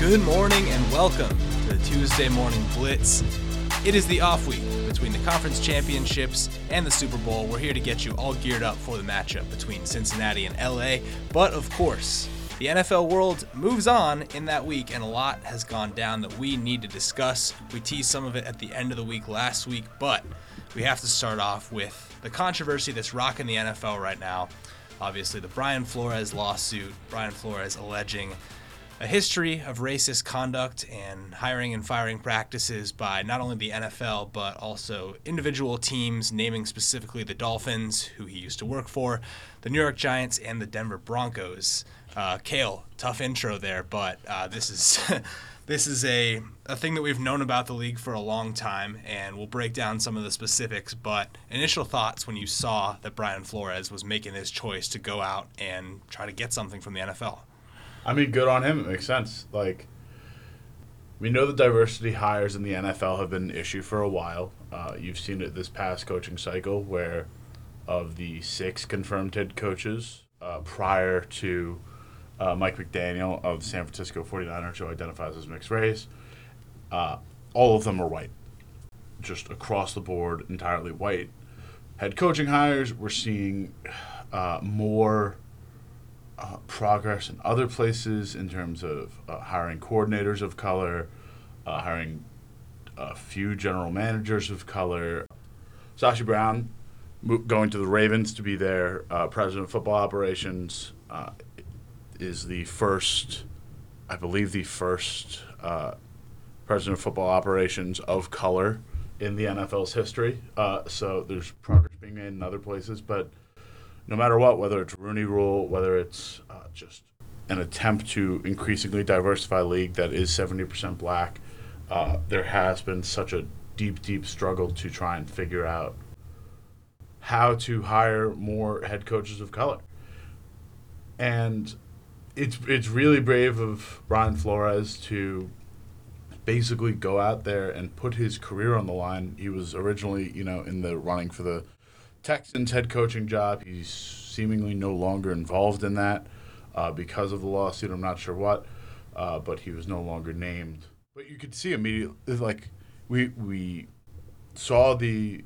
Good morning and welcome to the Tuesday Morning Blitz. It is the off week between the conference championships and the Super Bowl. We're here to get you all geared up for the matchup between Cincinnati and LA. But of course, the NFL world moves on in that week, and a lot has gone down that we need to discuss. We teased some of it at the end of the week last week, but we have to start off with the controversy that's rocking the NFL right now. Obviously, the Brian Flores lawsuit, Brian Flores alleging a history of racist conduct and hiring and firing practices by not only the NFL, but also individual teams, naming specifically the Dolphins, who he used to work for, the New York Giants, and the Denver Broncos. Uh, Cale, tough intro there, but uh, this is. this is a, a thing that we've known about the league for a long time, and we'll break down some of the specifics. But initial thoughts when you saw that Brian Flores was making his choice to go out and try to get something from the NFL. I mean, good on him. It makes sense. Like, we know the diversity hires in the NFL have been an issue for a while. Uh, you've seen it this past coaching cycle where, of the six confirmed head coaches uh, prior to uh, Mike McDaniel of the San Francisco 49ers, who identifies as mixed race, uh, all of them are white. Just across the board, entirely white. Head coaching hires, we're seeing uh, more uh, progress in other places in terms of uh, hiring coordinators of color, uh, hiring a few general managers of color. Sashi Brown going to the Ravens to be their president of football operations uh, is the first, I believe, the first uh, president of football operations of color in the NFL's history. so there's progress being made in other places, but no matter what, whether it's Rooney Rule, whether it's uh, just an attempt to increasingly diversify league that is 70% black, uh, there has been such a deep, deep struggle to try and figure out how to hire more head coaches of color. And it's it's really brave of Brian Flores to basically go out there and put his career on the line. He was originally, you know, in the running for the Texans head coaching job. He's seemingly no longer involved in that uh, because of the lawsuit. I'm not sure what, uh, but he was no longer named. But you could see immediately, like we we saw the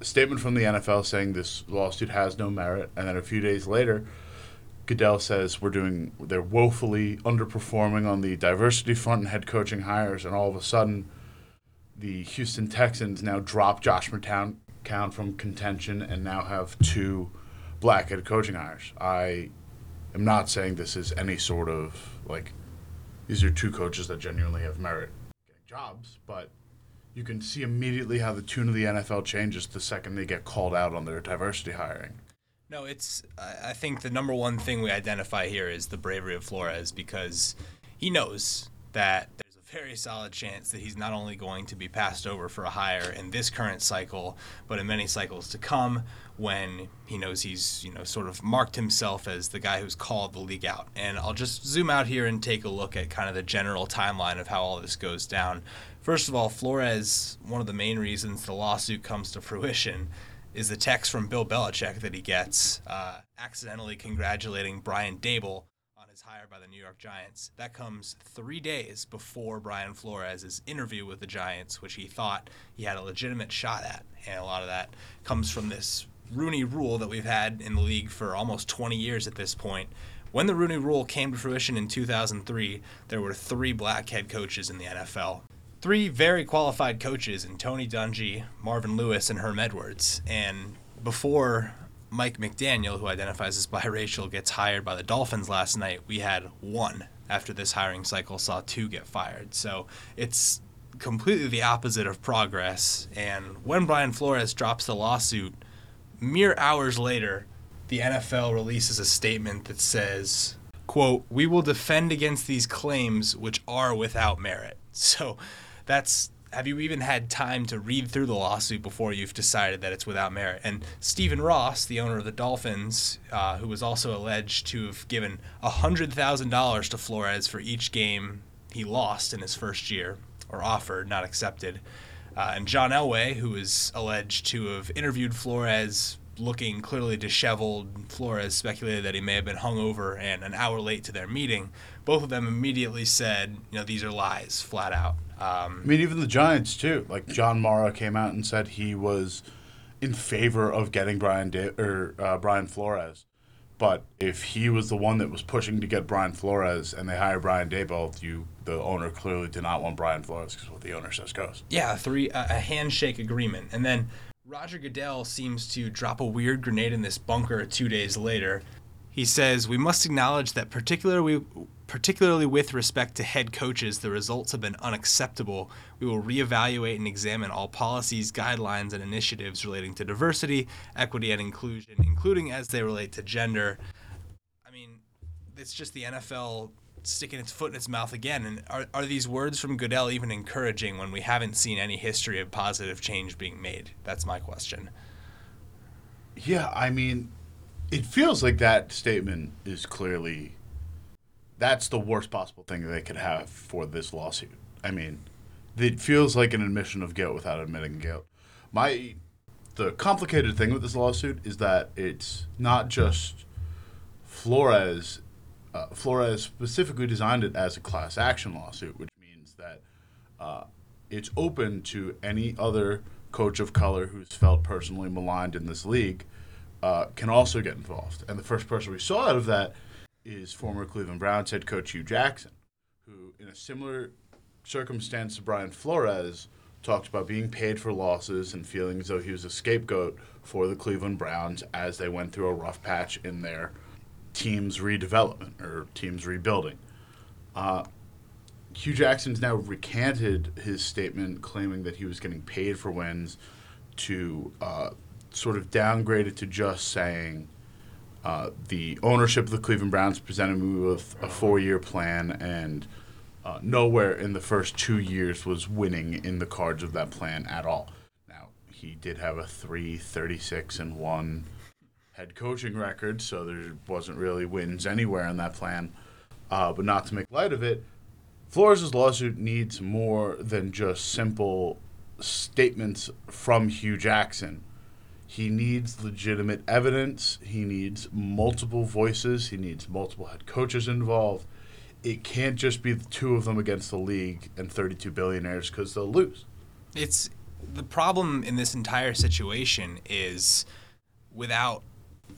statement from the NFL saying this lawsuit has no merit, and then a few days later, Goodell says we're doing they're woefully underperforming on the diversity front and head coaching hires, and all of a sudden, the Houston Texans now drop Josh McCown from contention and now have two black head coaching hires. I am not saying this is any sort of like these are two coaches that genuinely have merit jobs, but you can see immediately how the tune of the NFL changes the second they get called out on their diversity hiring. No, it's. I think the number one thing we identify here is the bravery of Flores because he knows that there's a very solid chance that he's not only going to be passed over for a hire in this current cycle, but in many cycles to come when he knows he's, you know, sort of marked himself as the guy who's called the league out. And I'll just zoom out here and take a look at kind of the general timeline of how all this goes down. First of all, Flores, one of the main reasons the lawsuit comes to fruition is the text from Bill Belichick that he gets, uh, accidentally congratulating Brian Daboll on his hire by the New York Giants. That comes three days before Brian Flores' interview with the Giants, which he thought he had a legitimate shot at. And a lot of that comes from this Rooney rule that we've had in the league for almost 20 years at this point. When the Rooney rule came to fruition in 2003, there were three black head coaches in the NFL. Three very qualified coaches in Tony Dungy, Marvin Lewis, and Herm Edwards. And before Mike McDaniel, who identifies as biracial, gets hired by the Dolphins last night, we had one after this hiring cycle saw two get fired. So it's completely the opposite of progress. And when Brian Flores drops the lawsuit, mere hours later, the NFL releases a statement that says, quote, we will defend against these claims which are without merit. So that's have you even had time to read through the lawsuit before you've decided that it's without merit? And Stephen Ross, the owner of the Dolphins, uh, who was also alleged to have given $100,000 to Flores for each game he lost in his first year, or offered, not accepted. Uh, and John Elway, who is alleged to have interviewed Flores looking clearly disheveled. Flores speculated that he may have been hungover and an hour late to their meeting. Both of them immediately said, you know, these are lies, flat out. Um, I mean, even the Giants too. Like John Mara came out and said he was in favor of getting Brian da- or uh, Brian Flores, but if he was the one that was pushing to get Brian Flores and they hire Brian Daboll, you the owner clearly did not want Brian Flores because what the owner says goes. Yeah, three a, a handshake agreement, and then Roger Goodell seems to drop a weird grenade in this bunker two days later. He says, We must acknowledge that, particularly, particularly with respect to head coaches, the results have been unacceptable. We will reevaluate and examine all policies, guidelines, and initiatives relating to diversity, equity, and inclusion, including as they relate to gender. I mean, it's just the NFL sticking its foot in its mouth again. And are, are these words from Goodell even encouraging when we haven't seen any history of positive change being made? That's my question. Yeah, I mean, it feels like that statement is clearly that's the worst possible thing they could have for this lawsuit. I mean, it feels like an admission of guilt without admitting guilt. My the complicated thing with this lawsuit is that it's not just Flores uh, Flores specifically designed it as a class action lawsuit, which means that uh, it's open to any other coach of color who's felt personally maligned in this league uh, can also get involved. And the first person we saw out of that is former Cleveland Browns head coach Hue Jackson, who, in a similar circumstance to Brian Flores, talked about being paid for losses and feeling as though he was a scapegoat for the Cleveland Browns as they went through a rough patch in their team's redevelopment or team's rebuilding. Uh, Hue Jackson's now recanted his statement claiming that he was getting paid for wins to uh, sort of downgrade it to just saying uh, the ownership of the Cleveland Browns presented me with a four year plan and uh, nowhere in the first two years was winning in the cards of that plan at all. Now, he did have a 3 36 and 1 head coaching record, so there wasn't really wins anywhere in that plan. Uh, but not to make light of it, Flores' lawsuit needs more than just simple statements from Hue Jackson. He needs legitimate evidence. He needs multiple voices. He needs multiple head coaches involved. It can't just be the two of them against the league and 32 billionaires because they'll lose. It's the problem in this entire situation is without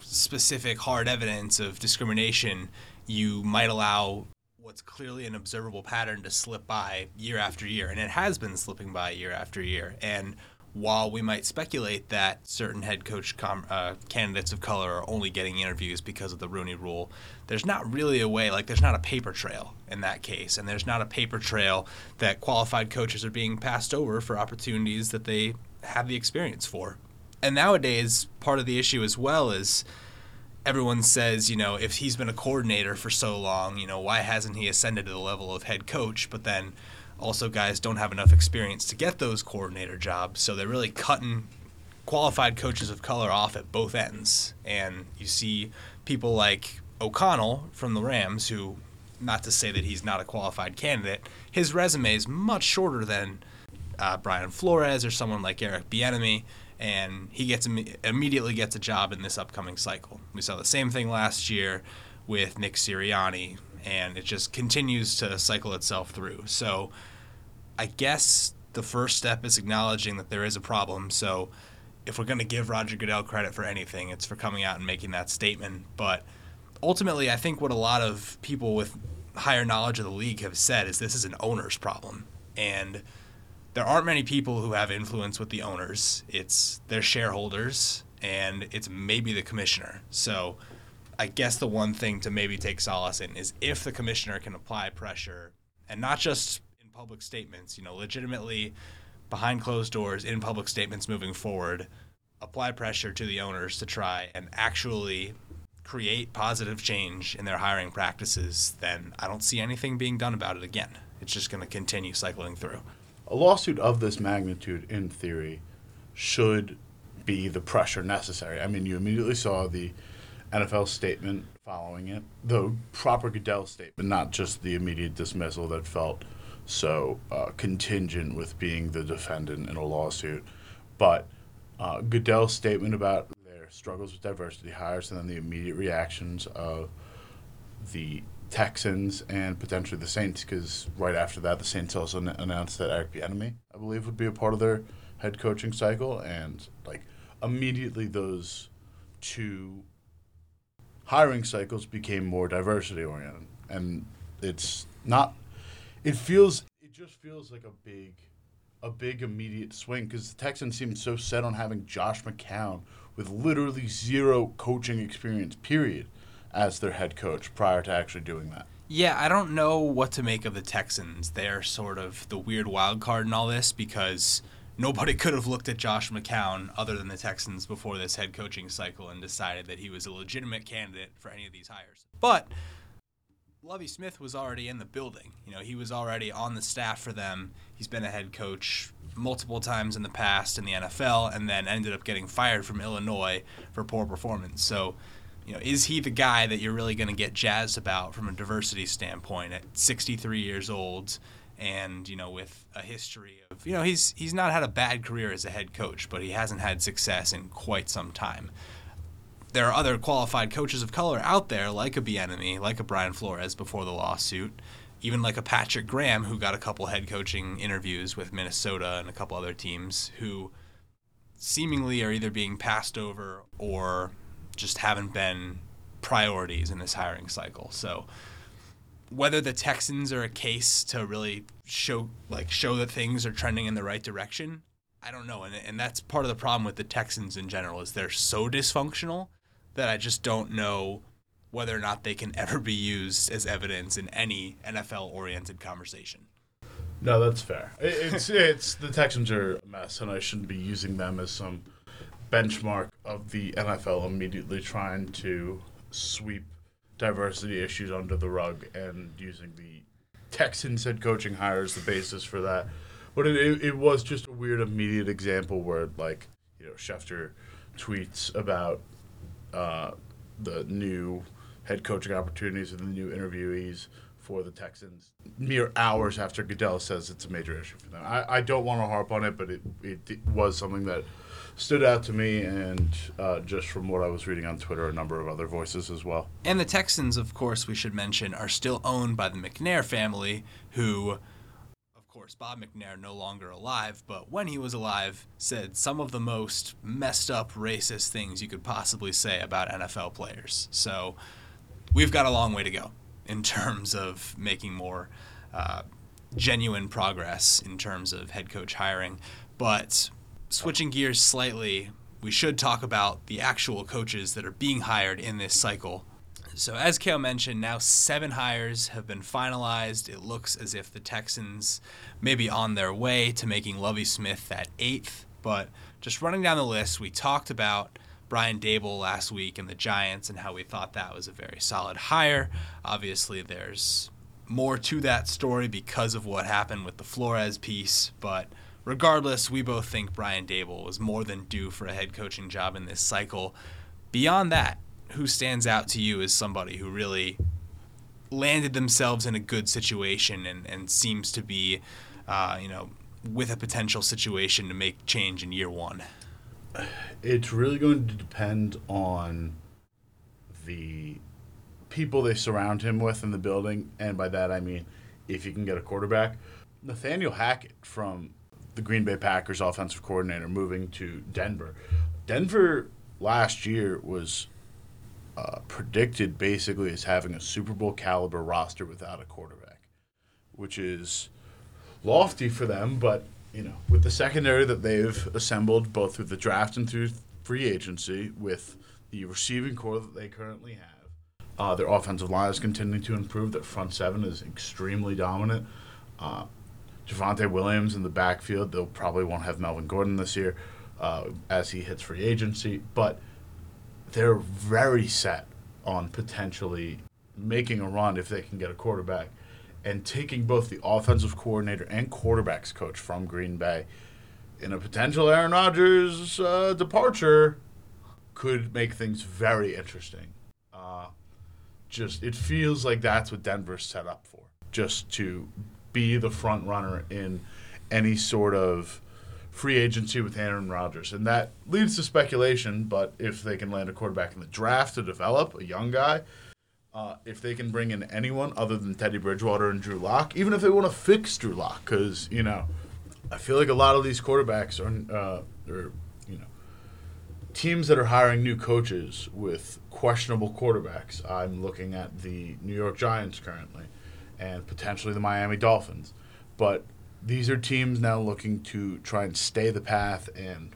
specific hard evidence of discrimination, you might allow what's clearly an observable pattern to slip by year after year. And it has been slipping by year after year. And while we might speculate that certain head coach com- uh, candidates of color are only getting interviews because of the Rooney Rule, there's not really a way, like, there's not a paper trail in that case. And there's not a paper trail that qualified coaches are being passed over for opportunities that they have the experience for and nowadays part of the issue as well is everyone says, you know, if he's been a coordinator for so long, you know, why hasn't he ascended to the level of head coach? But then also guys don't have enough experience to get those coordinator jobs, so they're really cutting qualified coaches of color off at both ends. And you see people like O'Connell from the Rams who not to say that he's not a qualified candidate, his resume is much shorter than uh, Brian Flores or someone like Eric Bieniemy and he gets immediately gets a job in this upcoming cycle. We saw the same thing last year with Nick Sirianni, and it just continues to cycle itself through. So, I guess the first step is acknowledging that there is a problem. So, if we're going to give Roger Goodell credit for anything, it's for coming out and making that statement. But ultimately, I think what a lot of people with higher knowledge of the league have said is this is an owner's problem, and there aren't many people who have influence with the owners. It's their shareholders and it's maybe the commissioner. So I guess the one thing to maybe take solace in is if the commissioner can apply pressure and not just in public statements, you know, legitimately behind closed doors in public statements moving forward, apply pressure to the owners to try and actually create positive change in their hiring practices, then I don't see anything being done about it again. It's just going to continue cycling through a lawsuit of this magnitude, in theory, should be the pressure necessary. I mean, you immediately saw the NFL statement following it. The proper Goodell statement, not just the immediate dismissal that felt so uh, contingent with being the defendant in a lawsuit, but uh, Goodell's statement about their struggles with diversity hires and then the immediate reactions of the Texans and potentially the Saints, because right after that, the Saints also n- announced that Eric Bieniemy, I believe, would be a part of their head coaching cycle, and like immediately those two hiring cycles became more diversity oriented, and it's not. It feels. It just feels like a big, a big immediate swing because the Texans seemed so set on having Josh McCown with literally zero coaching experience, period, as their head coach prior to actually doing that. Yeah, I don't know what to make of the Texans. They're sort of the weird wild card in all this because nobody could have looked at Josh McCown other than the Texans before this head coaching cycle and decided that he was a legitimate candidate for any of these hires. But Lovie Smith was already in the building. You know, he was already on the staff for them. He's been a head coach multiple times in the past in the NFL and then ended up getting fired from Illinois for poor performance. So, you know, is he the guy that you're really going to get jazzed about from a diversity standpoint at 63 years old? and you know with a history of you know he's he's not had a bad career as a head coach, but he hasn't had success in quite some time. There are other qualified coaches of color out there, like a Bieniemy, like a Brian Flores before the lawsuit, even like a Patrick Graham who got a couple head coaching interviews with Minnesota and a couple other teams who seemingly are either being passed over or just haven't been priorities in this hiring cycle. So whether the Texans are a case to really show like show that things are trending in the right direction, I don't know. And and that's part of the problem with the Texans in general is they're so dysfunctional that I just don't know whether or not they can ever be used as evidence in any NFL oriented conversation. No, that's fair. It's it's the Texans are a mess, and I shouldn't be using them as some benchmark of the NFL immediately trying to sweep diversity issues under the rug and using the Texans head coaching hire as the basis for that. But it, it, was just a weird immediate example where, like, you know, Schefter tweets about uh, the new head coaching opportunities and the new interviewees for the Texans mere hours after Goodell says it's a major issue for them. I, I don't want to harp on it, but it, it, it was something that stood out to me, and uh, just from what I was reading on Twitter, a number of other voices as well. And the Texans, of course, we should mention, are still owned by the McNair family, who, of course, Bob McNair no longer alive, but when he was alive, said some of the most messed up racist things you could possibly say about NFL players. So we've got a long way to go in terms of making more uh, genuine progress in terms of head coach hiring. But switching gears slightly, we should talk about the actual coaches that are being hired in this cycle. So, as Cale mentioned, now seven hires have been finalized. It looks as if the Texans may be on their way to making Lovie Smith that eighth. But just running down the list, we talked about Brian Daboll last week and the Giants and how we thought that was a very solid hire. Obviously, there's more to that story because of what happened with the Flores piece, but regardless, we both think Brian Daboll was more than due for a head coaching job in this cycle. Beyond that, who stands out to you as somebody who really landed themselves in a good situation and, and seems to be, uh, you know, with a potential situation to make change in year one? It's really going to depend on the people they surround him with in the building, and by that I mean if you can get a quarterback. Nathaniel Hackett from the Green Bay Packers offensive coordinator moving to Denver. Denver last year was uh, predicted basically as having a Super Bowl caliber roster without a quarterback, which is lofty for them. But you know, with the secondary that they've assembled both through the draft and through free agency, with the receiving corps that they currently have, uh, their offensive line is continuing to improve. Their front seven is extremely dominant. Uh, Javonte Williams in the backfield. They'll probably won't have Melvin Gordon this year uh, as he hits free agency, but they're very set on potentially making a run if they can get a quarterback and taking both the offensive coordinator and quarterbacks coach from Green Bay in a potential Aaron Rodgers uh, departure could make things very interesting. Uh, just it feels like that's what Denver's set up for, just to be the front runner in any sort of free agency with Aaron Rodgers, and that leads to speculation. But if they can land a quarterback in the draft to develop a young guy, uh, if they can bring in anyone other than Teddy Bridgewater and Drew Lock, even if they want to fix Drew Lock, because you know, I feel like a lot of these quarterbacks are, uh, are you know, teams that are hiring new coaches with questionable quarterbacks. I'm looking at the New York Giants currently, and potentially the Miami Dolphins, but these are teams now looking to try and stay the path and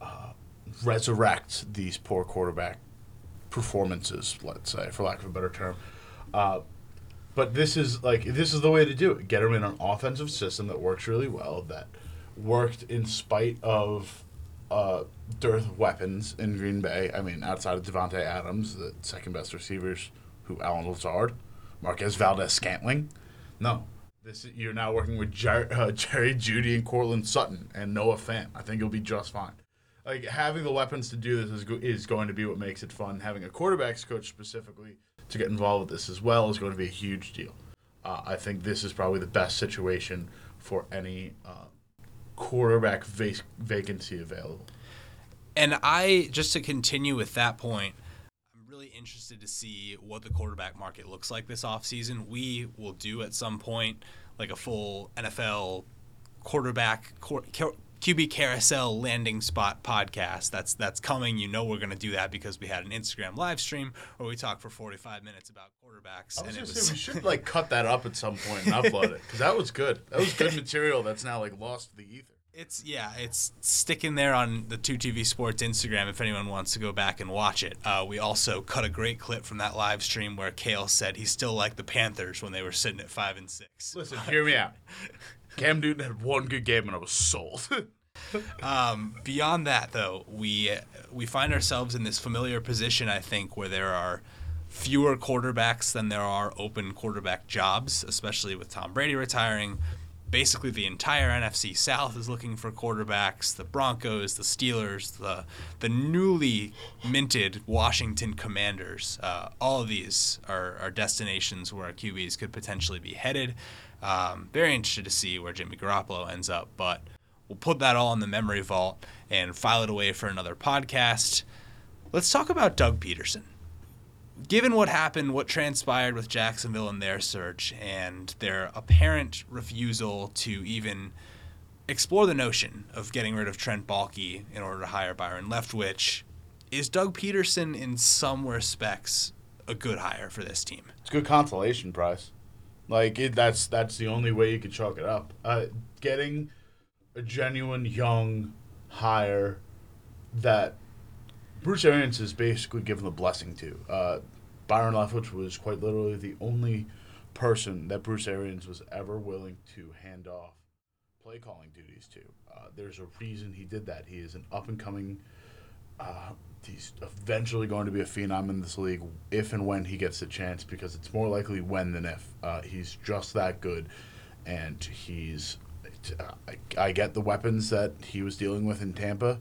uh, resurrect these poor quarterback performances, let's say, for lack of a better term. Uh, but this is like this is the way to do it. Get them in an offensive system that works really well, that worked in spite of uh, dearth of weapons in Green Bay. I mean, outside of Davante Adams, the second best receivers, who Allen Lazard, Marquez Valdes-Scantling. No, this you're now working with Jer- uh, Jerry Jeudy and Courtland Sutton and Noah Fant. I think you'll be just fine. Like having the weapons to do this is, go- is going to be what makes it fun. Having a quarterbacks coach specifically to get involved with this as well is going to be a huge deal. Uh, I think this is probably the best situation for any uh, quarterback vac- vacancy available. And I just to continue with that point, really interested to see what the quarterback market looks like this offseason. We will do at some point like a full NFL quarterback QB carousel landing spot podcast. That's that's coming. You know we're going to do that because we had an Instagram live stream where we talked for 45 minutes about quarterbacks. I was and say we should like cut that up at some point and upload it because that was good. That was good material. That's now like lost to the ether. It's yeah, it's sticking there on the Two TV Sports Instagram if anyone wants to go back and watch it. Uh, we also cut a great clip from that live stream where Cale said he still liked the Panthers when they were sitting at five and six. Listen, hear me out. Cam Newton had one good game and I was sold. um, beyond that, though, we we find ourselves in this familiar position, I think, where there are fewer quarterbacks than there are open quarterback jobs, especially with Tom Brady retiring basically the entire NFC South is looking for quarterbacks. The Broncos, the Steelers, the the newly minted Washington Commanders. Uh, all of these are, are destinations where QBs could potentially be headed. Um, very interested to see where Jimmy Garoppolo ends up, but we'll put that all in the memory vault and file it away for another podcast. Let's talk about Doug Pederson given what happened, what transpired with Jacksonville in their search, and their apparent refusal to even explore the notion of getting rid of Trent Baalke in order to hire Byron Leftwich, is Doug Pederson in some respects a good hire for this team? It's a good consolation prize. Like it, that's that's the only way you could chalk it up. Uh, getting a genuine young hire that Bruce Arians is basically given the blessing to. Uh, Byron Leftwich was quite literally the only person that Bruce Arians was ever willing to hand off play calling duties to. Uh, there's a reason he did that. He is an up and coming. Uh, he's eventually going to be a phenom in this league if and when he gets the chance because it's more likely when than if. Uh, he's just that good, and he's. I, I get the weapons that he was dealing with in Tampa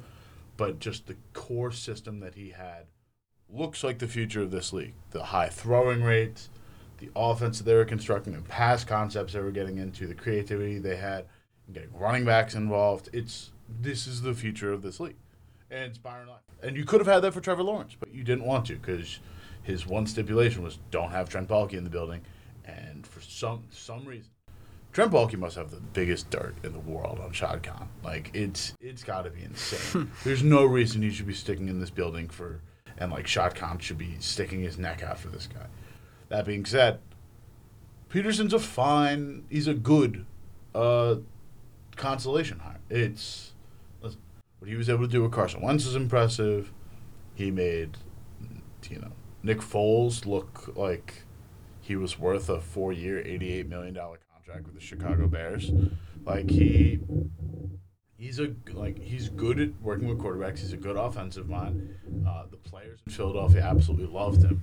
but just the core system that he had looks like the future of this league. The high throwing rates, the offense that they were constructing, the pass concepts they were getting into, the creativity they had, getting running backs involved. It's this is the future of this league, and it's Byron Life. And you could have had that for Trevor Lawrence, but you didn't want to because his one stipulation was don't have Trent Baalke in the building, and for some some reason Trent Baalke must have the biggest dirt in the world on Shad Khan. Like it's it's got to be insane. There's no reason he should be sticking in this building for, and like Shad Khan should be sticking his neck out for this guy. That being said, Pederson's a fine. He's a good, uh, consolation hire. It's listen, what he was able to do with Carson Wentz is impressive. He made, you know, Nick Foles look like he was worth a four-year, eighty-eight million dollar contract with the Chicago Bears. Like he he's a like he's good at working with quarterbacks. He's a good offensive mind. Uh, the players in Philadelphia absolutely loved him,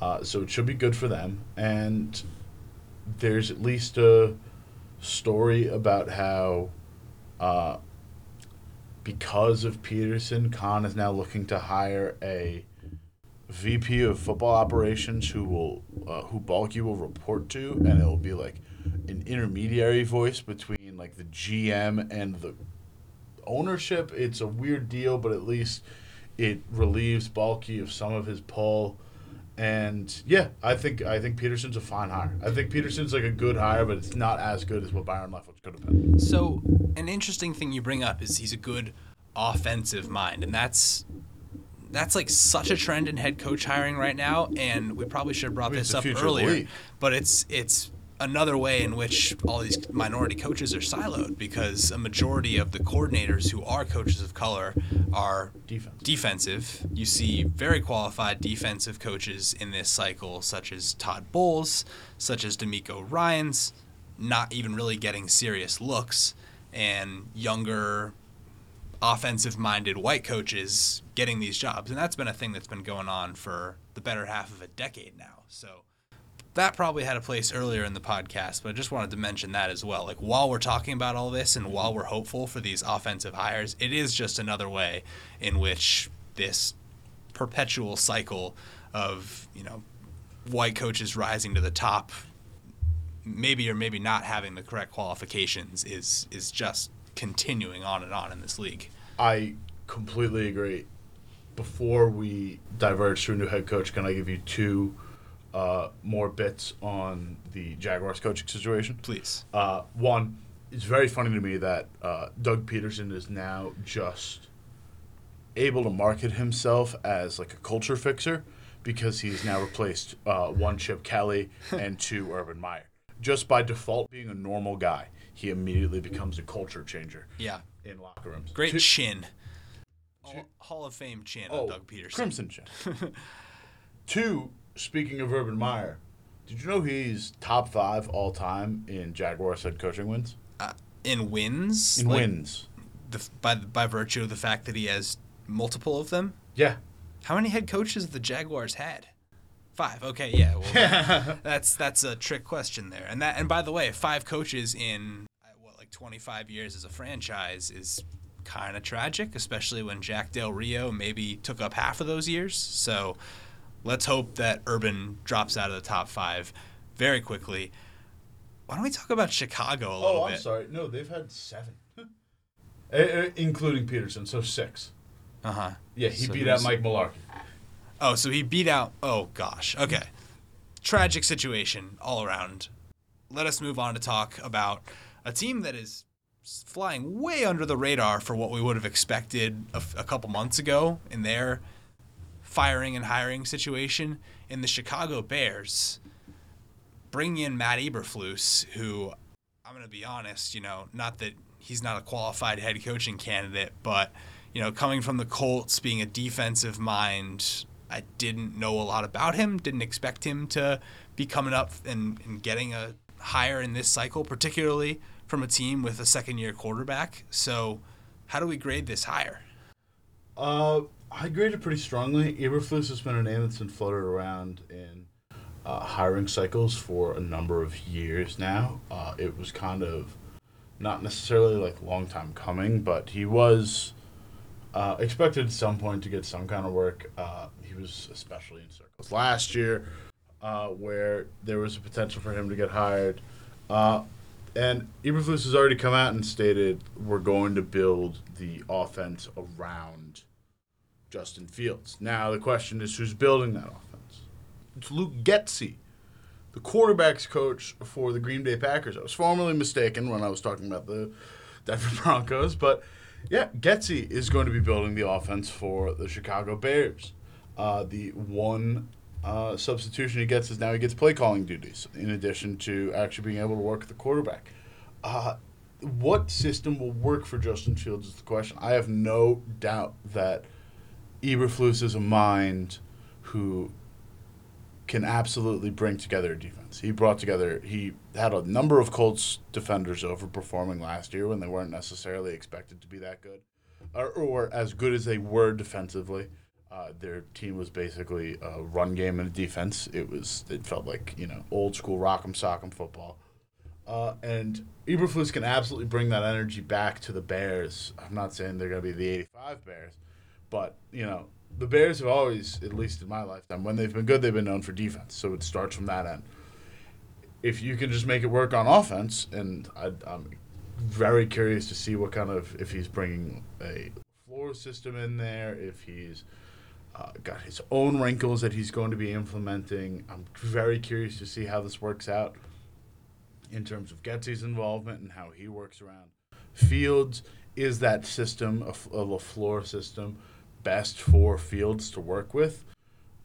uh, so it should be good for them. And there's at least a story about how, uh, because of Pederson, Khan is now looking to hire a VP of football operations who will uh, who Baalke will report to, and it will be like an intermediary voice between like the GM and the ownership. It's a weird deal, but at least it relieves Baalke of some of his pull. And yeah, I think I think Pederson's a fine hire. I think Pederson's like a good hire, but it's not as good as what Byron Leftwich could have been. So, an interesting thing you bring up is he's a good offensive mind, and that's that's like such a trend in head coach hiring right now. And we probably should have brought I mean, this up future of the earlier, league. but it's it's another way in which all these minority coaches are siloed because a majority of the coordinators who are coaches of color are Defense. defensive. You see very qualified defensive coaches in this cycle, such as Todd Bowles, such as DeMeco Ryans, not even really getting serious looks, and younger offensive minded white coaches getting these jobs. And that's been a thing that's been going on for the better half of a decade now. So that probably had a place earlier in the podcast, but I just wanted to mention that as well. Like while we're talking about all this and while we're hopeful for these offensive hires, it is just another way in which this perpetual cycle of, you know, white coaches rising to the top maybe or maybe not having the correct qualifications is is just continuing on and on in this league. I completely agree. Before we diverge to a new head coach, can I give you two uh, more bits on the Jaguars coaching situation? Please. Uh, one, it's very funny to me that uh, Doug Pederson is now just able to market himself as like a culture fixer because he's now replaced uh, one Chip Kelly and two Urban Meyer. Just by default, being a normal guy, he immediately becomes a culture changer Yeah. in locker rooms. Great Two- chin. Hall, Hall of Fame chin on Doug Pederson. Oh, Crimson Chin. Two, speaking of Urban Meyer, did you know he's top five all time in Jaguars head coaching wins? Uh, in wins. In like, wins. The, by by virtue of the fact that he has multiple of them. Yeah. How many head coaches the Jaguars had? Five. Okay, yeah. Well, that's that's a trick question there. And that and by the way, five coaches in uh, what like 25 years as a franchise is kind of tragic, especially when Jack Del Rio maybe took up half of those years. So let's hope that Urban drops out of the top five very quickly. Why don't we talk about Chicago a little bit? Oh, I'm bit? sorry. No, they've had seven. Eh, eh, including Pederson, so six. Uh huh. Yeah, he So beat out Mike Mularkey. Oh, so he beat out. Oh gosh. Okay. Tragic situation all around. Let us move on to talk about a team that is flying way under the radar for what we would have expected a, a couple months ago in their firing and hiring situation in the Chicago Bears. Bring in Matt Eberflus, who I'm going to be honest, you know, not that he's not a qualified head coaching candidate, but you know, coming from the Colts, being a defensive mind, I didn't know a lot about him. Didn't expect him to be coming up and, and getting a hire in this cycle, particularly from a team with a second year quarterback. So, how do we grade this hire? Uh, I grade it pretty strongly. Eberflus has been a name that's been floated around in uh, hiring cycles for a number of years now. Uh, it was kind of not necessarily like long time coming, but he was uh, expected at some point to get some kind of work. Uh, he was especially in circles last year, uh, where there was a potential for him to get hired. Uh, and Eberflus has already come out and stated we're going to build the offense around Justin Fields. Now the question is who's building that offense? It's Luke Getsy, the quarterbacks coach for the Green Bay Packers. I was formerly mistaken when I was talking about the Denver Broncos, but yeah, Getsy is going to be building the offense for the Chicago Bears. Uh, the one uh, substitution he gets is now he gets play calling duties in addition to actually being able to work the quarterback. Uh, what system will work for Justin Fields is the question. I have no doubt that Eberflus is a mind who can absolutely bring together a defense. He brought together, he had a number of Colts defenders overperforming last year when they weren't necessarily expected to be that good or, or as good as they were defensively. Uh, their team was basically a run game and a defense. It was it felt like you know old school rock'em sock'em football. Uh, and Eberflus can absolutely bring that energy back to the Bears. I'm not saying they're going to be the '85 Bears, but you know the Bears have always, at least in my lifetime, when they've been good, they've been known for defense. So it starts from that end. If you can just make it work on offense, and I, I'm very curious to see what kind of if he's bringing a floor system in there, if he's uh, got his own wrinkles that he's going to be implementing. I'm very curious to see how this works out in terms of Getsy's involvement and how he works around Fields. Is that system of a floor system best for Fields to work with,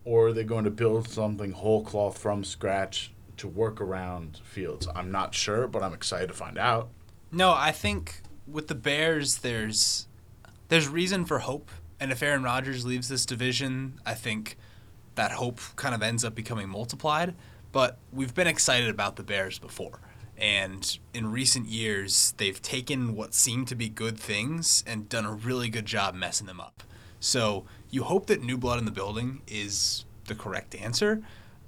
or are they going to build something whole cloth from scratch to work around Fields? I'm not sure, but I'm excited to find out. No, I think with the Bears, there's there's reason for hope, and if Aaron Rodgers leaves this division, I think that hope kind of ends up becoming multiplied. But we've been excited about the Bears before. And in recent years, they've taken what seemed to be good things and done a really good job messing them up. So you hope that new blood in the building is the correct answer.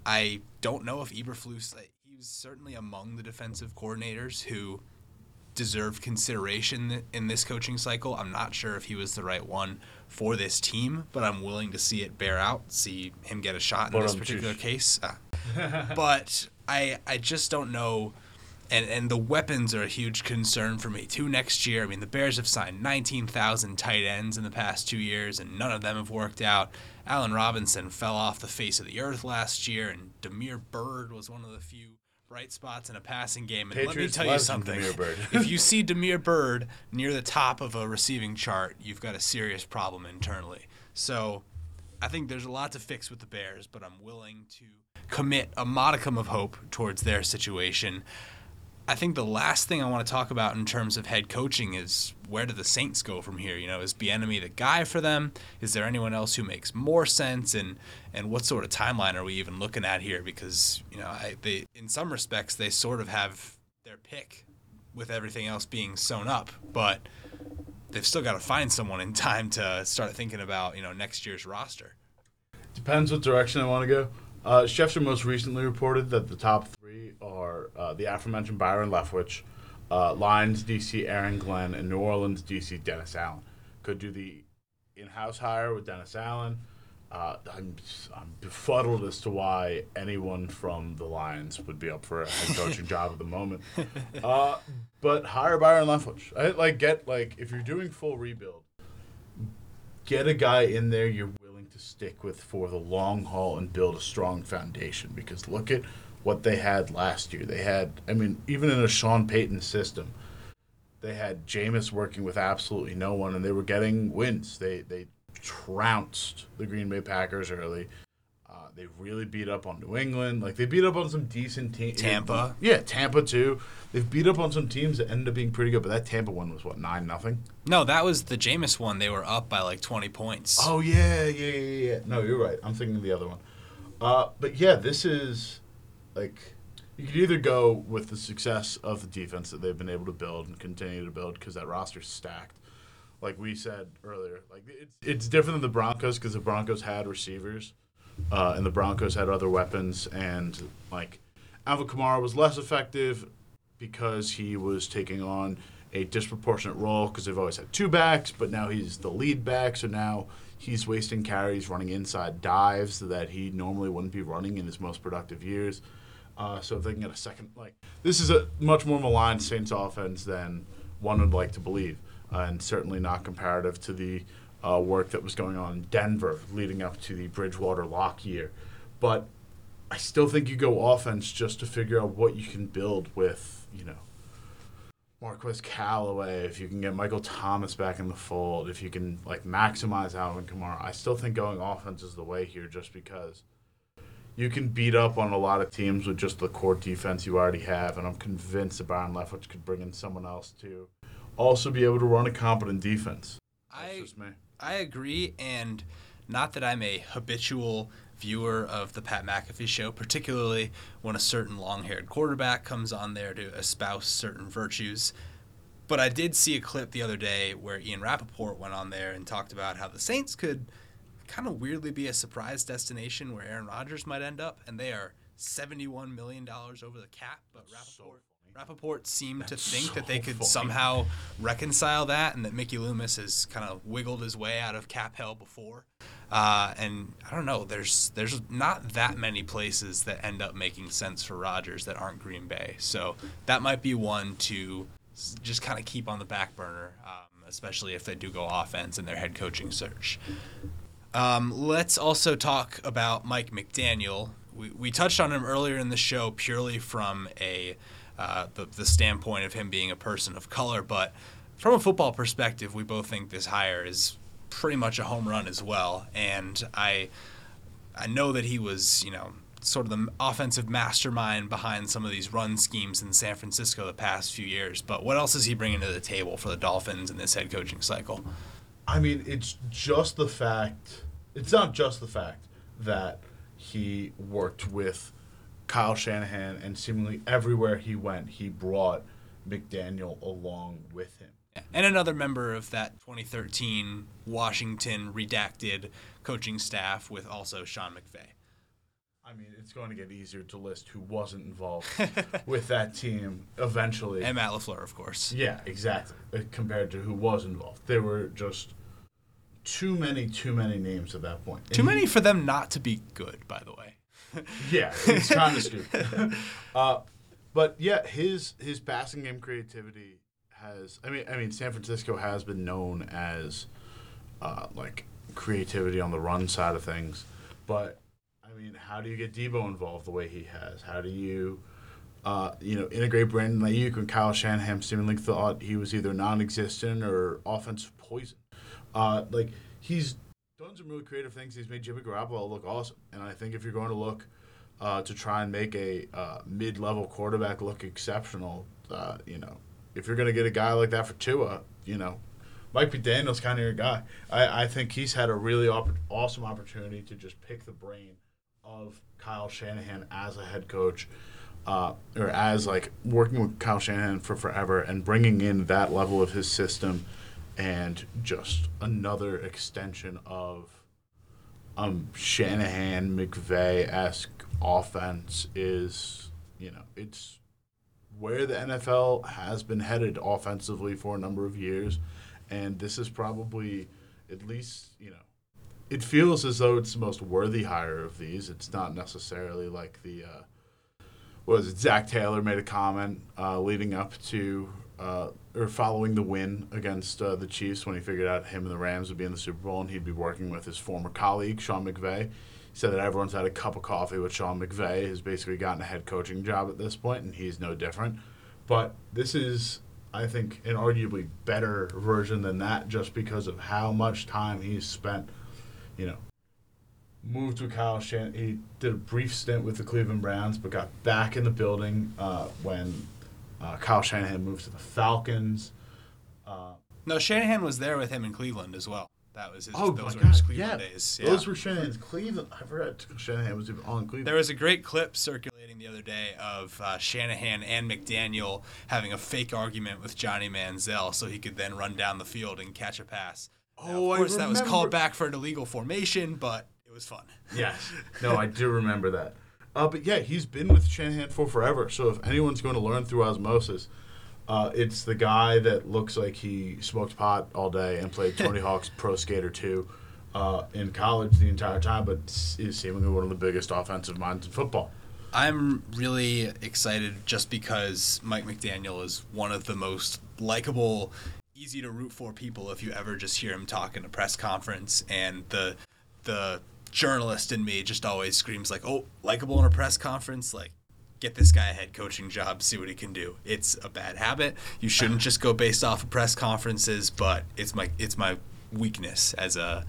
I don't know if Eberflus, he was certainly among the defensive coordinators who deserved consideration in this coaching cycle. I'm not sure if he was the right one for this team, but I'm willing to see it bear out, see him get a shot in but this particular case. Ah. but I I just don't know and and the weapons are a huge concern for me too next year. I mean, the Bears have signed 19,000 tight ends in the past 2 years and none of them have worked out. Allen Robinson fell off the face of the earth last year and Damiere Byrd was one of the few bright spots in a passing game. And Patriots let me tell you something. if you see Damiere Byrd near the top of a receiving chart, you've got a serious problem internally. So, I think there's a lot to fix with the Bears, but I'm willing to commit a modicum of hope towards their situation. I think the last thing I want to talk about in terms of head coaching is where do the Saints go from here? You know, is Bieniemy the guy for them? Is there anyone else who makes more sense? And and what sort of timeline are we even looking at here? Because you know, I, they in some respects they sort of have their pick with everything else being sewn up, but they've still got to find someone in time to start thinking about you know next year's roster. Depends what direction I want to go. Uh, Schefter most recently reported that the top are uh, the aforementioned Byron Leftwich, uh, Lions DC Aaron Glenn, and New Orleans DC Dennis Allen. Could do the in-house hire with Dennis Allen. Uh, I'm I'm befuddled as to why anyone from the Lions would be up for a head coaching job at the moment. Uh, but hire Byron Leftwich. I like get like if you're doing full rebuild, get a guy in there you're willing to stick with for the long haul and build a strong foundation. Because look at what they had last year. They had, I mean, even in a Sean Payton system, they had Jameis working with absolutely no one, and they were getting wins. They they trounced the Green Bay Packers early. Uh, they really beat up on New England. Like they beat up on some decent teams. Tampa. Yeah, Tampa too. They've beat up on some teams that ended up being pretty good, but that Tampa one was what nine nothing. No, that was the Jameis one. They were up by like twenty points. Oh yeah, yeah, yeah, yeah. No, you're right. I'm thinking of the other one. Uh, but yeah, this is like you could either go with the success of the defense that they've been able to build and continue to build because that roster's stacked. Like we said earlier, like it's it's different than the Broncos because the Broncos had receivers, uh, and the Broncos had other weapons, and like Alvin Kamara was less effective because he was taking on a disproportionate role because they've always had two backs, but now he's the lead back, so now he's wasting carries running inside dives that he normally wouldn't be running in his most productive years. Uh, so if they can get a second, like this is a much more maligned Saints offense than one would like to believe, uh, and certainly not comparative to the uh, work that was going on in Denver leading up to the Bridgewater lock year. But I still think you go offense just to figure out what you can build with you know, Marquez Callaway, if you can get Michael Thomas back in the fold, if you can like maximize Alvin Kamara, I still think going offense is the way here, just because you can beat up on a lot of teams with just the core defense you already have, and I'm convinced that Byron Leftwich could bring in someone else to also be able to run a competent defense. I I agree, and not that I'm a habitual viewer of the Pat McAfee show, particularly when a certain long haired quarterback comes on there to espouse certain virtues. But I did see a clip the other day where Ian Rapoport went on there and talked about how the Saints could kind of weirdly be a surprise destination where Aaron Rodgers might end up, and they are $71 million over the cap. But Rapoport, Rappaport seemed to think so that they could funny. somehow reconcile that and that Mickey Loomis has kind of wiggled his way out of cap hell before. Uh, and I don't know, there's there's not that many places that end up making sense for Rodgers that aren't Green Bay. So that might be one to just kind of keep on the back burner, um, especially if they do go offense in their head coaching search. Um, let's also talk about Mike McDaniel. We, we touched on him earlier in the show purely from a uh, the, the standpoint of him being a person of color, but from a football perspective, we both think this hire is pretty much a home run as well. And I I know that he was you know sort of the offensive mastermind behind some of these run schemes in San Francisco the past few years. But what else is he bringing to the table for the Dolphins in this head coaching cycle? I mean, it's just the fact. It's not just the fact that he worked with Kyle Shanahan, and seemingly everywhere he went, he brought McDaniel along with him. And another member of that 2013 Washington redacted coaching staff with also Sean McVay. I mean, it's going to get easier to list who wasn't involved with that team eventually. And Matt LaFleur, of course. Yeah, exactly. Uh, Compared to who was involved, They were just too many, too many names at that point. Too And many for them not to be good, by the way. Yeah, it's kind of stupid. Uh, but yeah, his his passing game creativity has. I mean, I mean, San Francisco has been known as uh, like creativity on the run side of things, but I mean, how do you get Deebo involved the way he has? How do you uh, you know, integrate Brandon Aiyuk when Kyle Shanahan seemingly thought he was either non-existent or offensive poison. Uh, like he's done some really creative things. He's made Jimmy Garoppolo look awesome, and I think if you're going to look uh, to try and make a uh, mid-level quarterback look exceptional, uh, you know, if you're going to get a guy like that for Tua, you know, Mike McDaniel's kind of your guy. I, I think he's had a really opp- awesome opportunity to just pick the brain of Kyle Shanahan as a head coach, uh, or as like working with Kyle Shanahan for forever and bringing in that level of his system, and just another extension of um Shanahan McVay esque offense is you know it's where the NFL has been headed offensively for a number of years, and this is probably at least you know it feels as though it's the most worthy hire of these. It's not necessarily like the uh, what was it? Zac Taylor made a comment uh, leading up to uh, or following the win against uh, the Chiefs when he figured out him and the Rams would be in the Super Bowl and he'd be working with his former colleague Sean McVay. He said that everyone's had a cup of coffee with Sean McVay. Has basically gotten a head coaching job at this point, and he's no different. But this is, I think, an arguably better version than that, just because of how much time he's spent. You know, moved with Kyle Shan. He did a brief stint with the Cleveland Browns, but got back in the building uh, when uh, Kyle Shanahan moves to the Falcons. Uh, No, Shanahan was there with him in Cleveland as well. That was his. oh those my were God! Cleveland Yeah, days. those were Shanahan's Cleveland. I forgot Shanahan was even on Cleveland. There was a great clip circulating the other day of uh, Shanahan and McDaniel having a fake argument with Johnny Manziel so he could then run down the field and catch a pass. Now, Oh, of course, that was called back for an illegal formation, but it was fun. Yes. No, I do remember that. Uh, but yeah, he's been with Shanahan for forever. So if anyone's going to learn through osmosis, uh, it's the guy that looks like he smoked pot all day and played Tony Hawk's Pro Skater 2 uh, in college the entire time, but is seemingly one of the biggest offensive minds in football. I'm really excited just because Mike McDaniel is one of the most likable, easy to root for people if you ever just hear him talk in a press conference. And the the journalist in me just always screams like, "Oh, likable in a press conference!" Like, get this guy a head coaching job, see what he can do. It's a bad habit. You shouldn't just go based off of press conferences, but it's my it's my weakness as a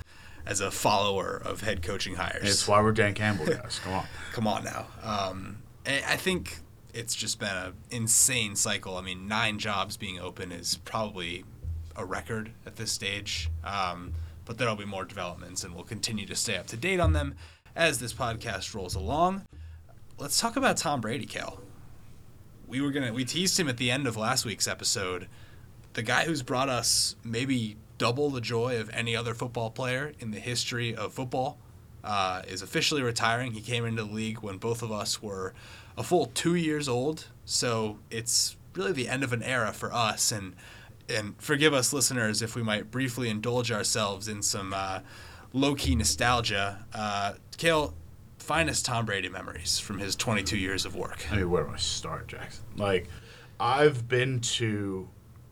as a follower of head coaching hires. It's why we're Dan Campbell guys. Come on. Come on now. Um, I think it's just been an insane cycle. I mean, nine jobs being open is probably a record at this stage. Um, but there'll be more developments, and we'll continue to stay up to date on them as this podcast rolls along. Let's talk about Tom Brady, Cal. We were gonna we teased him at the end of last week's episode. The guy who's brought us maybe double the joy of any other football player in the history of football uh, is officially retiring. He came into the league when both of us were a full two years old, So it's really the end of an era for us. And and forgive us, listeners, if we might briefly indulge ourselves in some uh, low key nostalgia. Uh, Cale, finest Tom Brady memories from his 22 years of work. I mean, where do I start, Jackson? Like, I've been to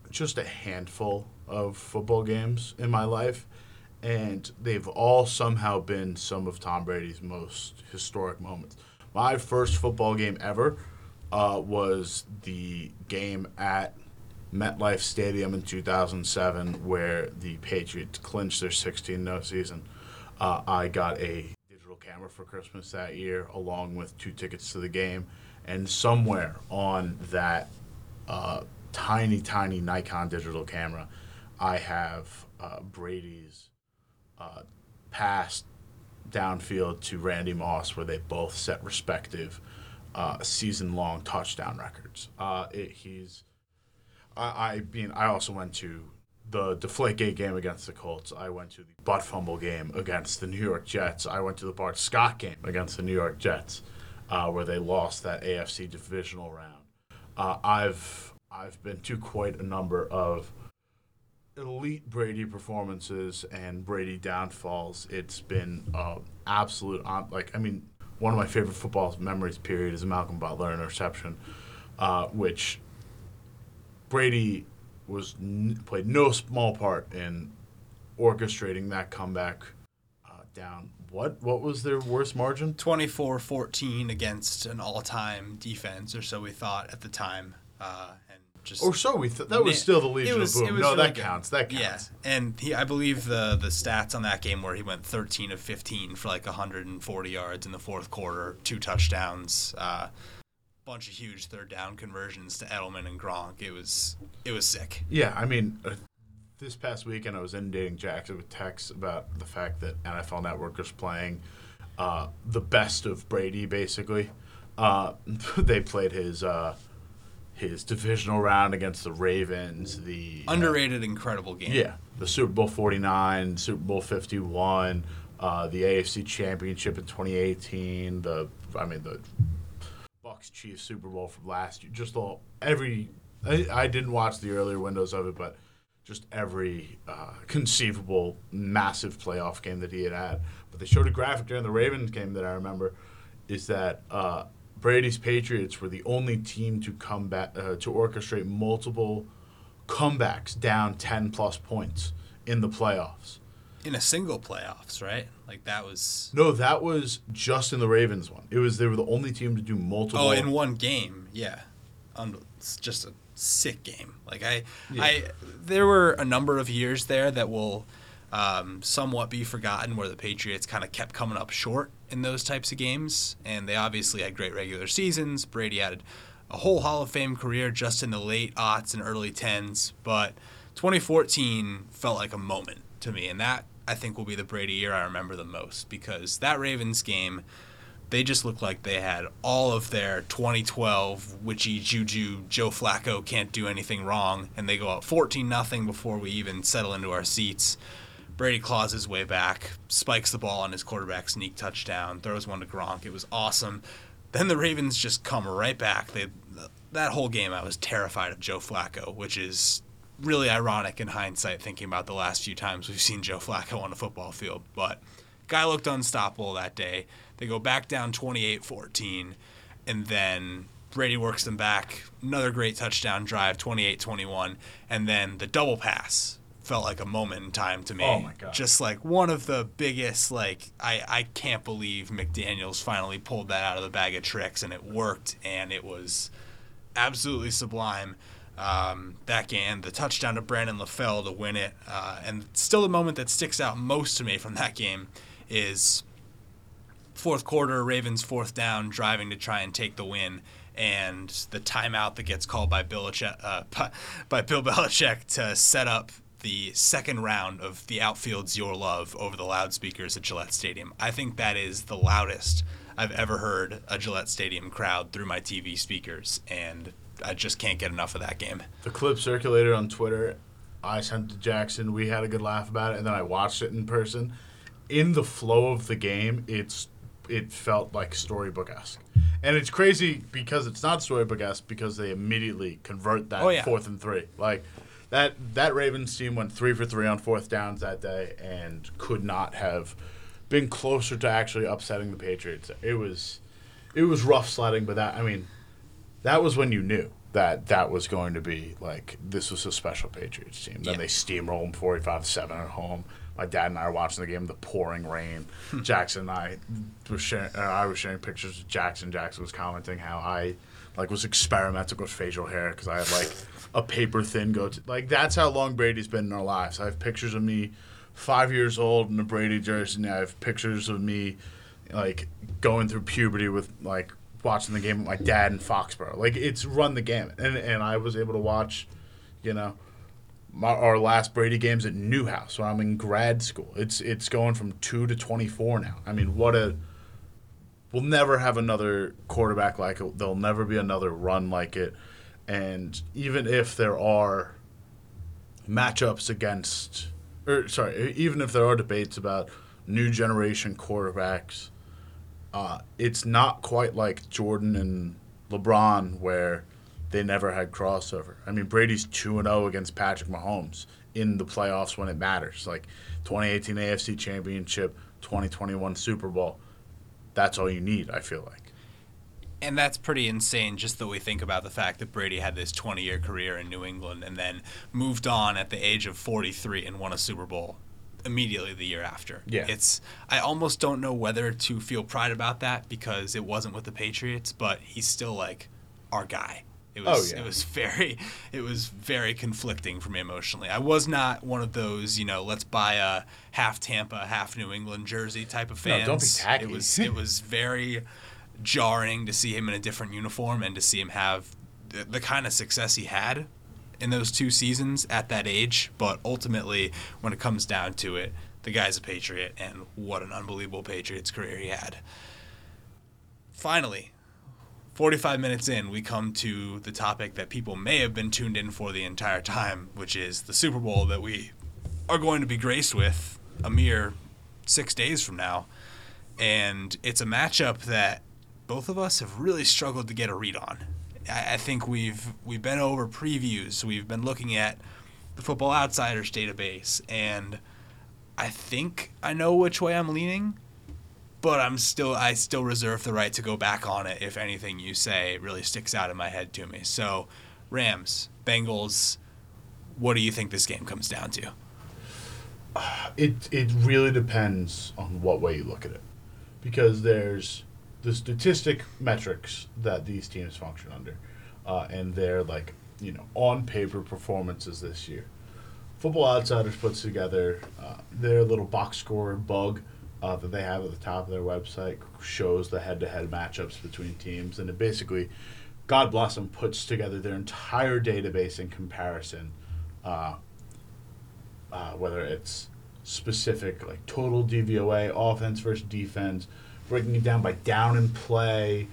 just a handful of football games in my life, and they've all somehow been some of Tom Brady's most historic moments. My first football game ever uh, was the game at MetLife Stadium in 2007, where the Patriots clinched their 16 0 season. Uh, I got a digital camera for Christmas that year, along with two tickets to the game. And somewhere on that uh, tiny, tiny Nikon digital camera, I have uh, Brady's uh, pass downfield to Randy Moss, where they both set respective uh, season-long touchdown records. Uh, it, he's, I, I mean, I also went to the Deflategate game against the Colts. I went to the butt fumble game against the New York Jets. I went to the Bart Scott game against the New York Jets, uh, where they lost that AFC divisional round. Uh, I've I've been to quite a number of elite Brady performances and Brady downfalls. It's been uh, absolute uh, like I mean one of my favorite football memories period is Malcolm Butler interception, uh, which Brady was n- played no small part in orchestrating that comeback uh, down. What what was their worst margin? 24-14 against an all-time defense, or so we thought at the time. Uh, and just Or so we thought. that was still the Legion It was- of Boom. No, really that good. counts. That counts. Yeah, and he, I believe the the stats on that game where he went 13 of 15 for like 140 yards in the fourth quarter, two touchdowns, uh, bunch of huge third down conversions to Edelman and Gronk. It was it was sick. Yeah, I mean, uh, this past weekend I was inundating Jackson with texts about the fact that NFL Network was playing uh, the best of Brady. Basically, uh, they played his uh, his divisional round against the Ravens. The uh, Underrated, incredible game. yeah, the Super Bowl forty nine, Super Bowl fifty one, uh, the AFC Championship in twenty eighteen. The I mean the Bucs Chiefs Super Bowl from last year. Just all every. I, I didn't watch the earlier windows of it, but just every uh, conceivable massive playoff game that he had had. But they showed a graphic during the Ravens game that I remember is that uh, Brady's Patriots were the only team to come back uh, to orchestrate multiple comebacks down ten plus points in the playoffs. In a single playoffs, right? Like that was. No, that was just in the Ravens one. It was they were the only team to do multiple. Oh, in one game, yeah. Un- it's just a sick game. Like I, I, there were a number of years there that will um, somewhat be forgotten, where the Patriots kind of kept coming up short in those types of games, and they obviously had great regular seasons. Brady had a whole Hall of Fame career just in the late aughts and early tens, but 2014 felt like a moment to me, and that I think will be the Brady year I remember the most because that Ravens game they just looked like they had all of their 2012 witchy juju Joe Flacco can't do anything wrong, and they go up 14 nothing before we even settle into our seats. Brady claws his way back, spikes the ball on his quarterback sneak touchdown, throws one to Gronk. It was awesome. Then the Ravens just come right back. They that whole game I was terrified of Joe Flacco, which is really ironic in hindsight thinking about the last few times we've seen Joe Flacco on a football field, but guy looked unstoppable that day. They go back down 28-14 and then Brady works them back. Another great touchdown drive, 28-21, and then the double pass felt like a moment in time to me. Oh my God. Just like one of the biggest like I I can't believe McDaniels finally pulled that out of the bag of tricks and it worked and it was absolutely sublime. Um, that game, the touchdown to Brandon LaFell to win it, uh, and still the moment that sticks out most to me from that game is fourth quarter, Ravens fourth down, driving to try and take the win, and the timeout that gets called by Belichick, uh, by Bill Belichick to set up the second round of the outfield's Your Love over the loudspeakers at Gillette Stadium. I think that is the loudest I've ever heard a Gillette Stadium crowd through my TV speakers, and I just can't get enough of that game. the clip circulated on Twitter. I sent to Jackson. We had a good laugh about it, and then I watched it in person. In the flow of the game, it's it felt like storybook esque. And it's crazy because it's not storybook esque because they immediately convert that Oh, yeah. fourth and three. Like that that Ravens team went three for three on fourth downs that day and could not have been closer to actually upsetting the Patriots. It was it was rough sledding, but that I mean that was when you knew that that was going to be like this was a special Patriots team. Then Yeah. they steamrolled them 45-7 at home. My dad and I were watching the game the pouring rain. Jackson and I was sharing. Uh, I was sharing pictures with Jackson. Jackson was commenting how I like was experimental with facial hair because I had like a paper thin goatee. Like that's how long Brady's been in our lives. I have pictures of me five years old in a Brady jersey. And I have pictures of me like going through puberty with like watching the game with my dad in Foxborough. Like it's run the gamut, and and I was able to watch, you know, my, our last Brady games at Newhouse when I'm in grad school. It's it's going from two to twenty four now. I mean, what a we'll never have another quarterback like it. There'll never be another run like it. And even if there are matchups against, or sorry, even if there are debates about new generation quarterbacks, uh, it's not quite like Jordan and LeBron where they never had crossover. I mean, Brady's 2 and 0 against Patrick Mahomes in the playoffs when it matters. Like 2018 AFC Championship, 2021 Super Bowl. That's all you need, I feel like. And that's pretty insane just that we think about the fact that Brady had this 20 year career in New England and then moved on at the age of 43 and won a Super Bowl immediately the year after. Yeah. It's I almost don't know whether to feel pride about that because it wasn't with the Patriots, but he's still like our guy. It oh, was Oh, yeah. it was very it was very conflicting for me emotionally. I was not one of those, you know, let's buy a half Tampa, half New England jersey type of fans. No, don't be tacky. It was it was very jarring to see him in a different uniform and to see him have the, the kind of success he had in those two seasons at that age. But ultimately, when it comes down to it, the guy's a Patriot, and what an unbelievable Patriots career he had. Finally, 45 minutes in, we come to the topic that people may have been tuned in for the entire time, which is the Super Bowl that we are going to be graced with a mere six days from now. And it's a matchup that both of us have really struggled to get a read on. I, think we've we've been over previews, we've been looking at the Football Outsiders database, and I think I know which way I'm leaning but I'm still I still reserve the right to go back on it if anything you say really sticks out in my head to me. So, Rams, Bengals, what do you think this game comes down to? It it really depends on what way you look at it, because there's the statistic metrics that these teams function under, uh, and they're like you know on paper performances this year. Football Outsiders puts together uh, their little box score bug uh, that they have at the top of their website shows the head-to-head matchups between teams, and it basically, God bless them, puts together their entire database in comparison uh, uh, whether it's specific like total DVOA, offense versus defense, breaking it down by down and play,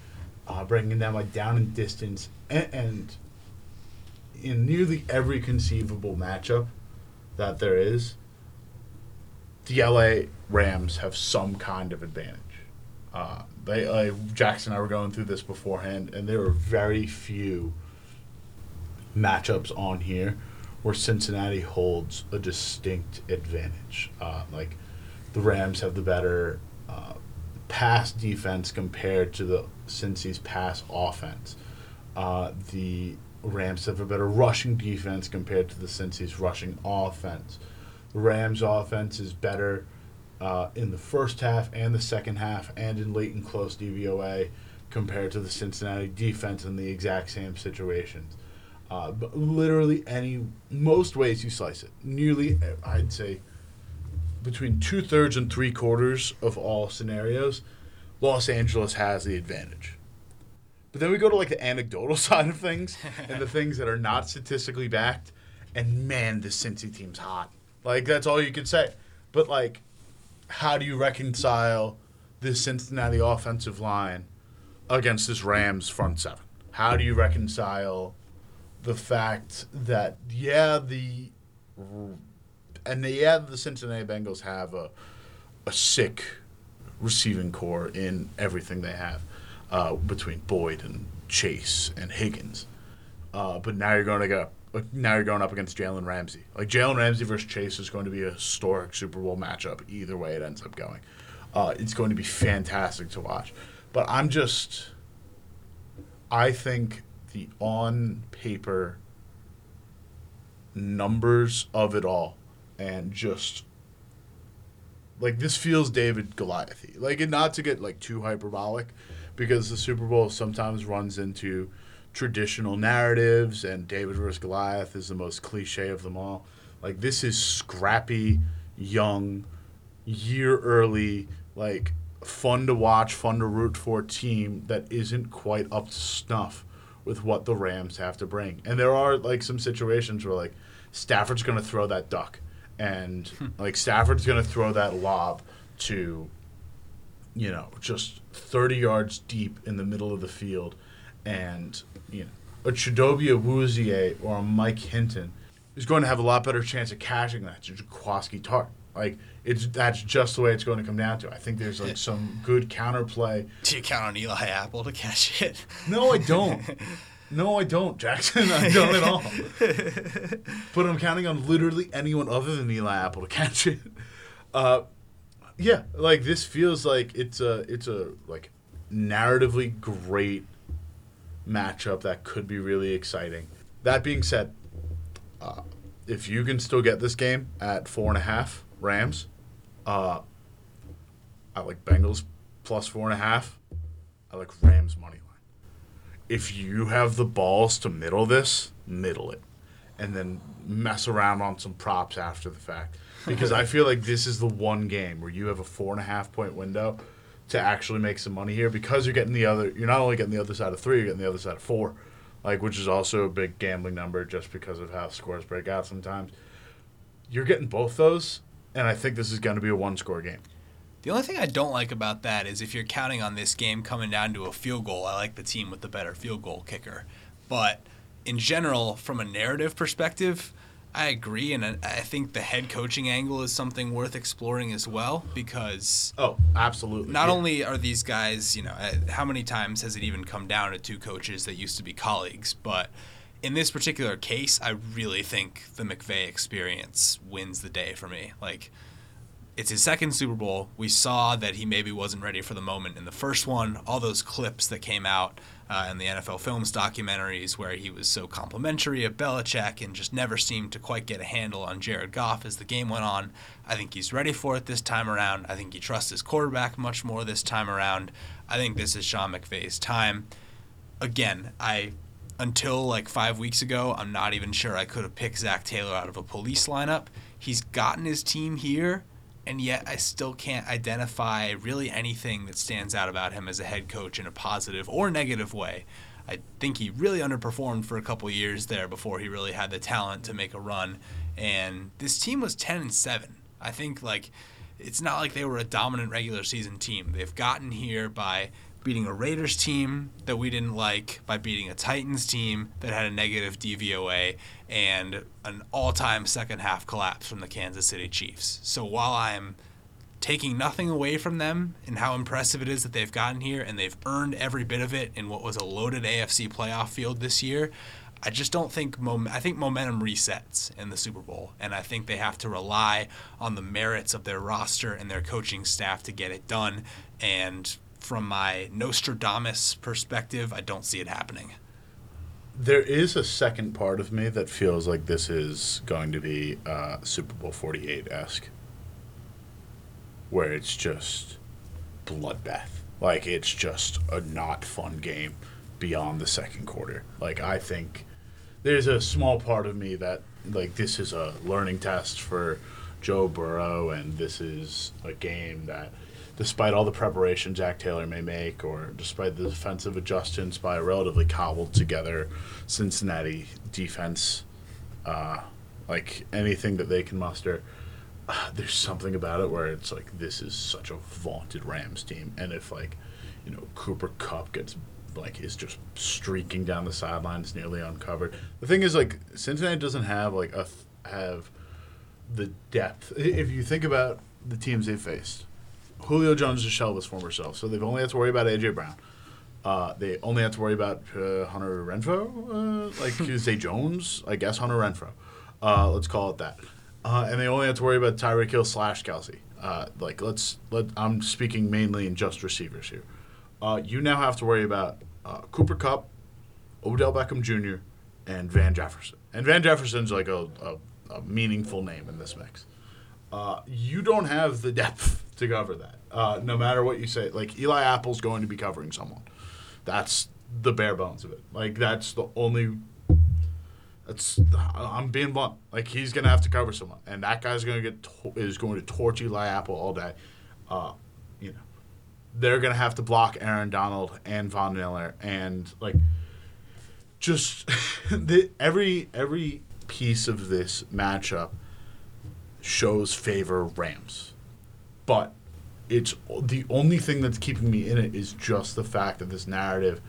uh, breaking it down by down and distance, and, and in nearly every conceivable matchup that there is, the LA Rams have some kind of advantage. Uh, they uh, Jackson and I were going through this beforehand, and there are very few matchups on here where Cincinnati holds a distinct advantage. Uh, like the Rams have the better uh, pass defense compared to the Cincy's pass offense. Uh, the Rams have a better rushing defense compared to the Cincy's rushing offense. The Rams' offense is better uh, in the first half and the second half and in late and close DVOA compared to the Cincinnati defense in the exact same situations. Uh, but literally any, most ways you slice it, nearly, I'd say, between two thirds and three quarters of all scenarios, Los Angeles has the advantage. But then we go to like the anecdotal side of things and the things that are not statistically backed, and man, the Cincy team's hot. Like that's all you can say. But like, how do you reconcile this Cincinnati offensive line against this Rams front seven? How do you reconcile the fact that yeah the and the, yeah the Cincinnati Bengals have a a sick receiving corps in everything they have uh, between Boyd and Chase and Higgins. Uh, but now you're going to go. Now you're going up against Jalen Ramsey. Like Jalen Ramsey versus Chase is going to be a historic Super Bowl matchup. Either way it ends up going, uh, it's going to be fantastic to watch. But I'm just, I think the on paper numbers of it all, and just like this feels David Goliathy. Like, and not to get like too hyperbolic, because the Super Bowl sometimes runs into traditional narratives, and David versus Goliath is the most cliche of them all. Like, this is scrappy, young, year early, like fun to watch, fun to root for team that isn't quite up to snuff with what the Rams have to bring. And there are like some situations where like Stafford's going to throw that duck and like Stafford's going to throw that lob to you know, just 30 yards deep in the middle of the field and you know, a Chidobe Awuzie or a Mike Hilton is going to have a lot better chance of catching that than Jaquiski Tartt. Like it's that's just the way it's going to come down to. I think there's like some good counterplay. Do you count on Eli Apple to catch it? No, I don't. No, I don't, Jackson. I don't at all. but I'm counting on literally anyone other than Eli Apple to catch it. Uh, yeah, like this feels like it's a it's a like narratively great matchup that could be really exciting. That being said, uh, if you can still get this game at four and a half Rams, uh, I like Bengals plus four and a half. I like Rams money. If you have the balls to middle this, middle it, and then mess around on some props after the fact. Because I feel like this is the one game where you have a four and a half point window to actually make some money here because you're getting the other. You're not only getting the other side of three, you're getting the other side of four, like which is also a big gambling number just because of how scores break out sometimes. You're getting both those, and I think this is going to be a one score game. The only thing I don't like about that is if you're counting on this game coming down to a field goal, I like the team with the better field goal kicker. But in general, from a narrative perspective, I agree, and I think the head coaching angle is something worth exploring as well because Oh, absolutely. not Yeah. only are these guys, you know, uh, how many times has it even come down to two coaches that used to be colleagues? But in this particular case, I really think the McVay experience wins the day for me. Like, it's his second Super Bowl. We saw that he maybe wasn't ready for the moment in the first one. All those clips that came out uh, in the NFL Films documentaries where he was so complimentary of Belichick and just never seemed to quite get a handle on Jared Goff as the game went on. I think he's ready for it this time around. I think he trusts his quarterback much more this time around. I think this is Sean McVay's time. Again, I until like five weeks ago, I'm not even sure I could have picked Zac Taylor out of a police lineup. He's gotten his team here, and yet I still can't identify really anything that stands out about him as a head coach in a positive or negative way. I think he really underperformed for a couple years there before he really had the talent to make a run. And this team was 10 and 7. I think like it's not like they were a dominant regular season team. They've gotten here by beating a Raiders team that we didn't like, by beating a Titans team that had a negative DVOA, and an all time second half collapse from the Kansas City Chiefs. So while I'm taking nothing away from them and how impressive it is that they've gotten here and they've earned every bit of it in what was a loaded AFC playoff field this year, I just don't think mom- I think momentum resets in the Super Bowl, and I think they have to rely on the merits of their roster and their coaching staff to get it done. And from my Nostradamus perspective, I don't see it happening. There is a second part of me that feels like this is going to be uh, Super Bowl 48 esque, where it's just bloodbath. Like, it's just a not fun game beyond the second quarter. Like, I think there's a small part of me that, like, this is a learning test for Joe Burrow, and this is a game that despite all the preparation Jack Taylor may make, or despite the defensive adjustments by a relatively cobbled together Cincinnati defense, uh, like anything that they can muster, uh, there's something about it where it's like this is such a vaunted Rams team, and if like you know Cooper Kupp gets like is just streaking down the sidelines nearly uncovered. The thing is like Cincinnati doesn't have like a th- have the depth. If you think about the teams they faced, Julio Jones is shell his former self, so they've only had to worry about AJ Brown. Uh, they only have to worry about uh, Hunter Renfrow, uh, like say Jones, I guess Hunter Renfrow. Uh, let's call it that. Uh, and they only have to worry about Tyreek Hill slash Kelce. Uh, like let's let I'm speaking mainly in just receivers here. You now have to worry about Cooper Kupp, Odell Beckham Jr., and Van Jefferson. And Van Jefferson's like a, a, a meaningful name in this mix. You don't have the depth to cover that. Uh, no matter what you say, like Eli Apple's going to be covering someone. That's the bare bones of it. Like that's the only. That's I'm being blunt. Like he's gonna have to cover someone, and that guy's gonna get to- is going to torch Eli Apple all day. Uh, you know, they're gonna have to block Aaron Donald and Von Miller, and like just the, every every piece of this matchup shows favor Rams, but it's the only thing that's keeping me in it is just the fact that this narrative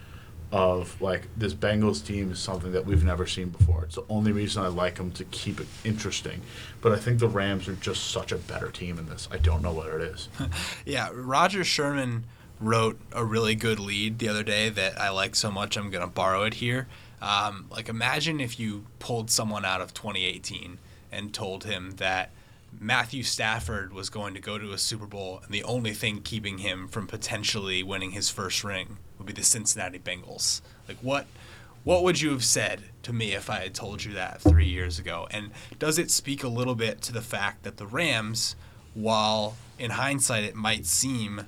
of like this Bengals team is something that we've never seen before. It's the only reason I like them to keep it interesting. But I think the Rams are just such a better team in this. I don't know what it is. Yeah, Rodger Sherman wrote a really good lead the other day that I like so much I'm going to borrow it here. Um, like, imagine if you pulled someone out of 2018 and told him that Matthew Stafford was going to go to a Super Bowl and the only thing keeping him from potentially winning his first ring would be the Cincinnati Bengals. Like, what? What would you have said to me if I had told you that three years ago? And does it speak a little bit to the fact that the Rams, while in hindsight it might seem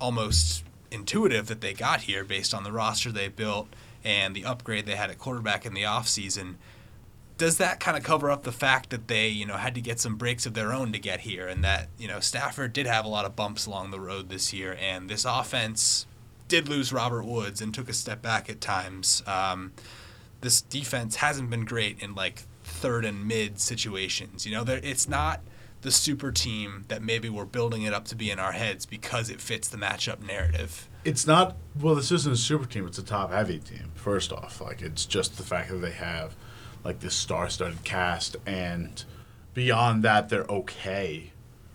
almost intuitive that they got here based on the roster they built and the upgrade they had at quarterback in the offseason. Does that kind of cover up the fact that they, you know, had to get some breaks of their own to get here and that, you know, Stafford did have a lot of bumps along the road this year and this offense did lose Robert Woods and took a step back at times. Um, this defense hasn't been great in like third and mid situations. You know, it's not the super team that maybe we're building it up to be in our heads because it fits the matchup narrative. It's not well. This isn't a super team. It's a top heavy team. First off, like it's just the fact that they have like this star-studded cast, and beyond that, they're okay.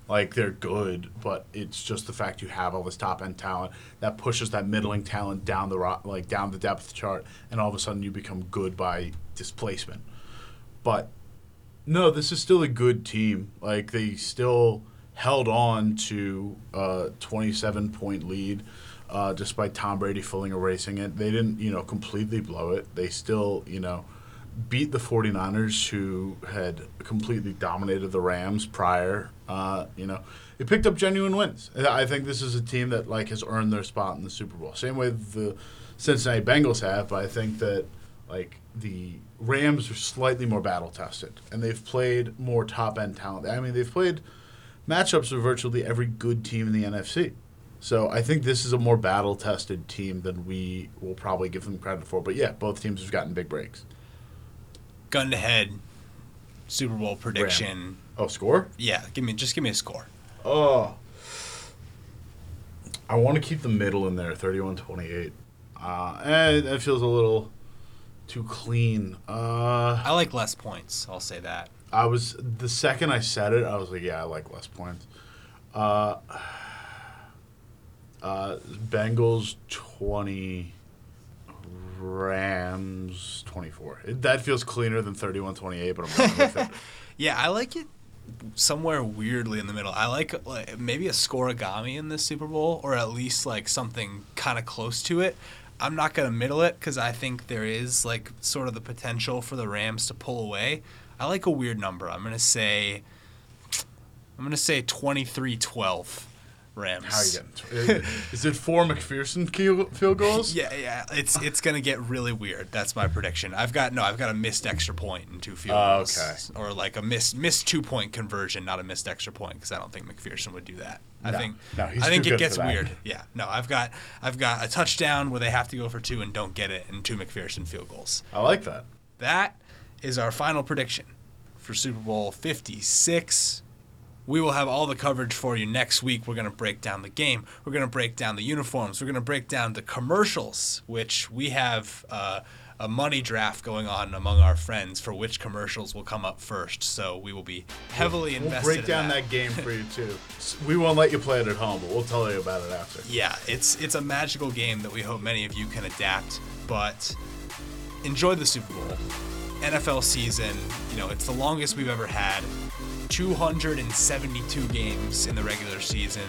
Like they're good, but it's just the fact you have all this top end talent that pushes that middling talent down the ro- like down the depth chart, and all of a sudden you become good by displacement. But no, this is still a good team. Like they still held on to a 27 point lead uh, despite Tom Brady fully erasing it. They didn't, you know, completely blow it. They still, you know, beat the 49ers who had completely dominated the Rams prior. Uh, you know, it picked up genuine wins. I think this is a team that like has earned their spot in the Super Bowl. Same way the Cincinnati Bengals have, but I think that like the Rams are slightly more battle tested and they've played more top end talent. I mean, they've played matchups with virtually every good team in the NFC. So I think this is a more battle tested team than we will probably give them credit for. But yeah, both teams have gotten big breaks. Gun to head, Super Bowl prediction. Oh, score? Yeah, give me just give me a score. Oh. I want to keep the middle in there, 31 28. Uh, and it feels a little too clean. Uh, I like less points. I'll say that. I was, the second I said it, I was like, yeah, I like less points. Uh, uh, Bengals 20, Rams 24. It, that feels cleaner than 31 28, but I'm with it. Yeah, I like it somewhere weirdly in the middle. I like, like maybe a scorigami in this Super Bowl, or at least like something kind of close to it. I'm not gonna middle it because I think there is like sort of the potential for the Rams to pull away. I like a weird number. I'm gonna say, I'm gonna say 23-12 Rams. How are you getting? Is it four McPherson keel- field goals? Yeah, yeah, it's it's gonna get really weird. That's my prediction. I've got no, I've got a missed extra point and two field Oh, goals, okay. or like a missed missed two point conversion, not a missed extra point, because I don't think McPherson would do that. I No, think no, I think it gets weird. Yeah, no, I've got I've got a touchdown where they have to go for two and don't get it, and two McPherson field goals. I like that. That is our final prediction for Super Bowl 56. We will have all the coverage for you next week. We're going to break down the game. We're going to break down the uniforms. We're going to break down the commercials, which we have uh, a money draft going on among our friends for which commercials will come up first. So we will be heavily invested. We'll invested. break in down that. game for you too. We won't let you play it at home, but we'll tell you about it after. Yeah, it's it's a magical game that we hope many of you can adapt. But enjoy the Super Bowl, NFL season. You know, it's the longest we've ever had. 272 games in the regular season,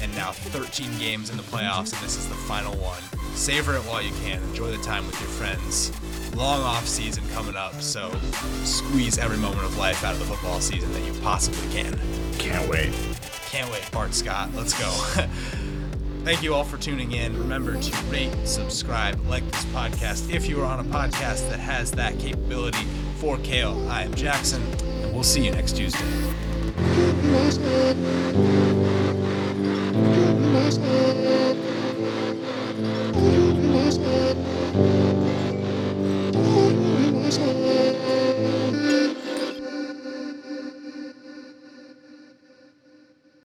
and now 13 games in the playoffs, and this is the final one. Savor it while you can. Enjoy the time with your friends. Long off season coming up, so squeeze every moment of life out of the football season that you possibly can. Can't wait. Can't wait, Bart Scott. Let's go. Thank you all for tuning in. Remember to rate, subscribe, like this podcast if you are on a podcast that has that capability. For Cale, I am Jackson, and we'll see you next Tuesday.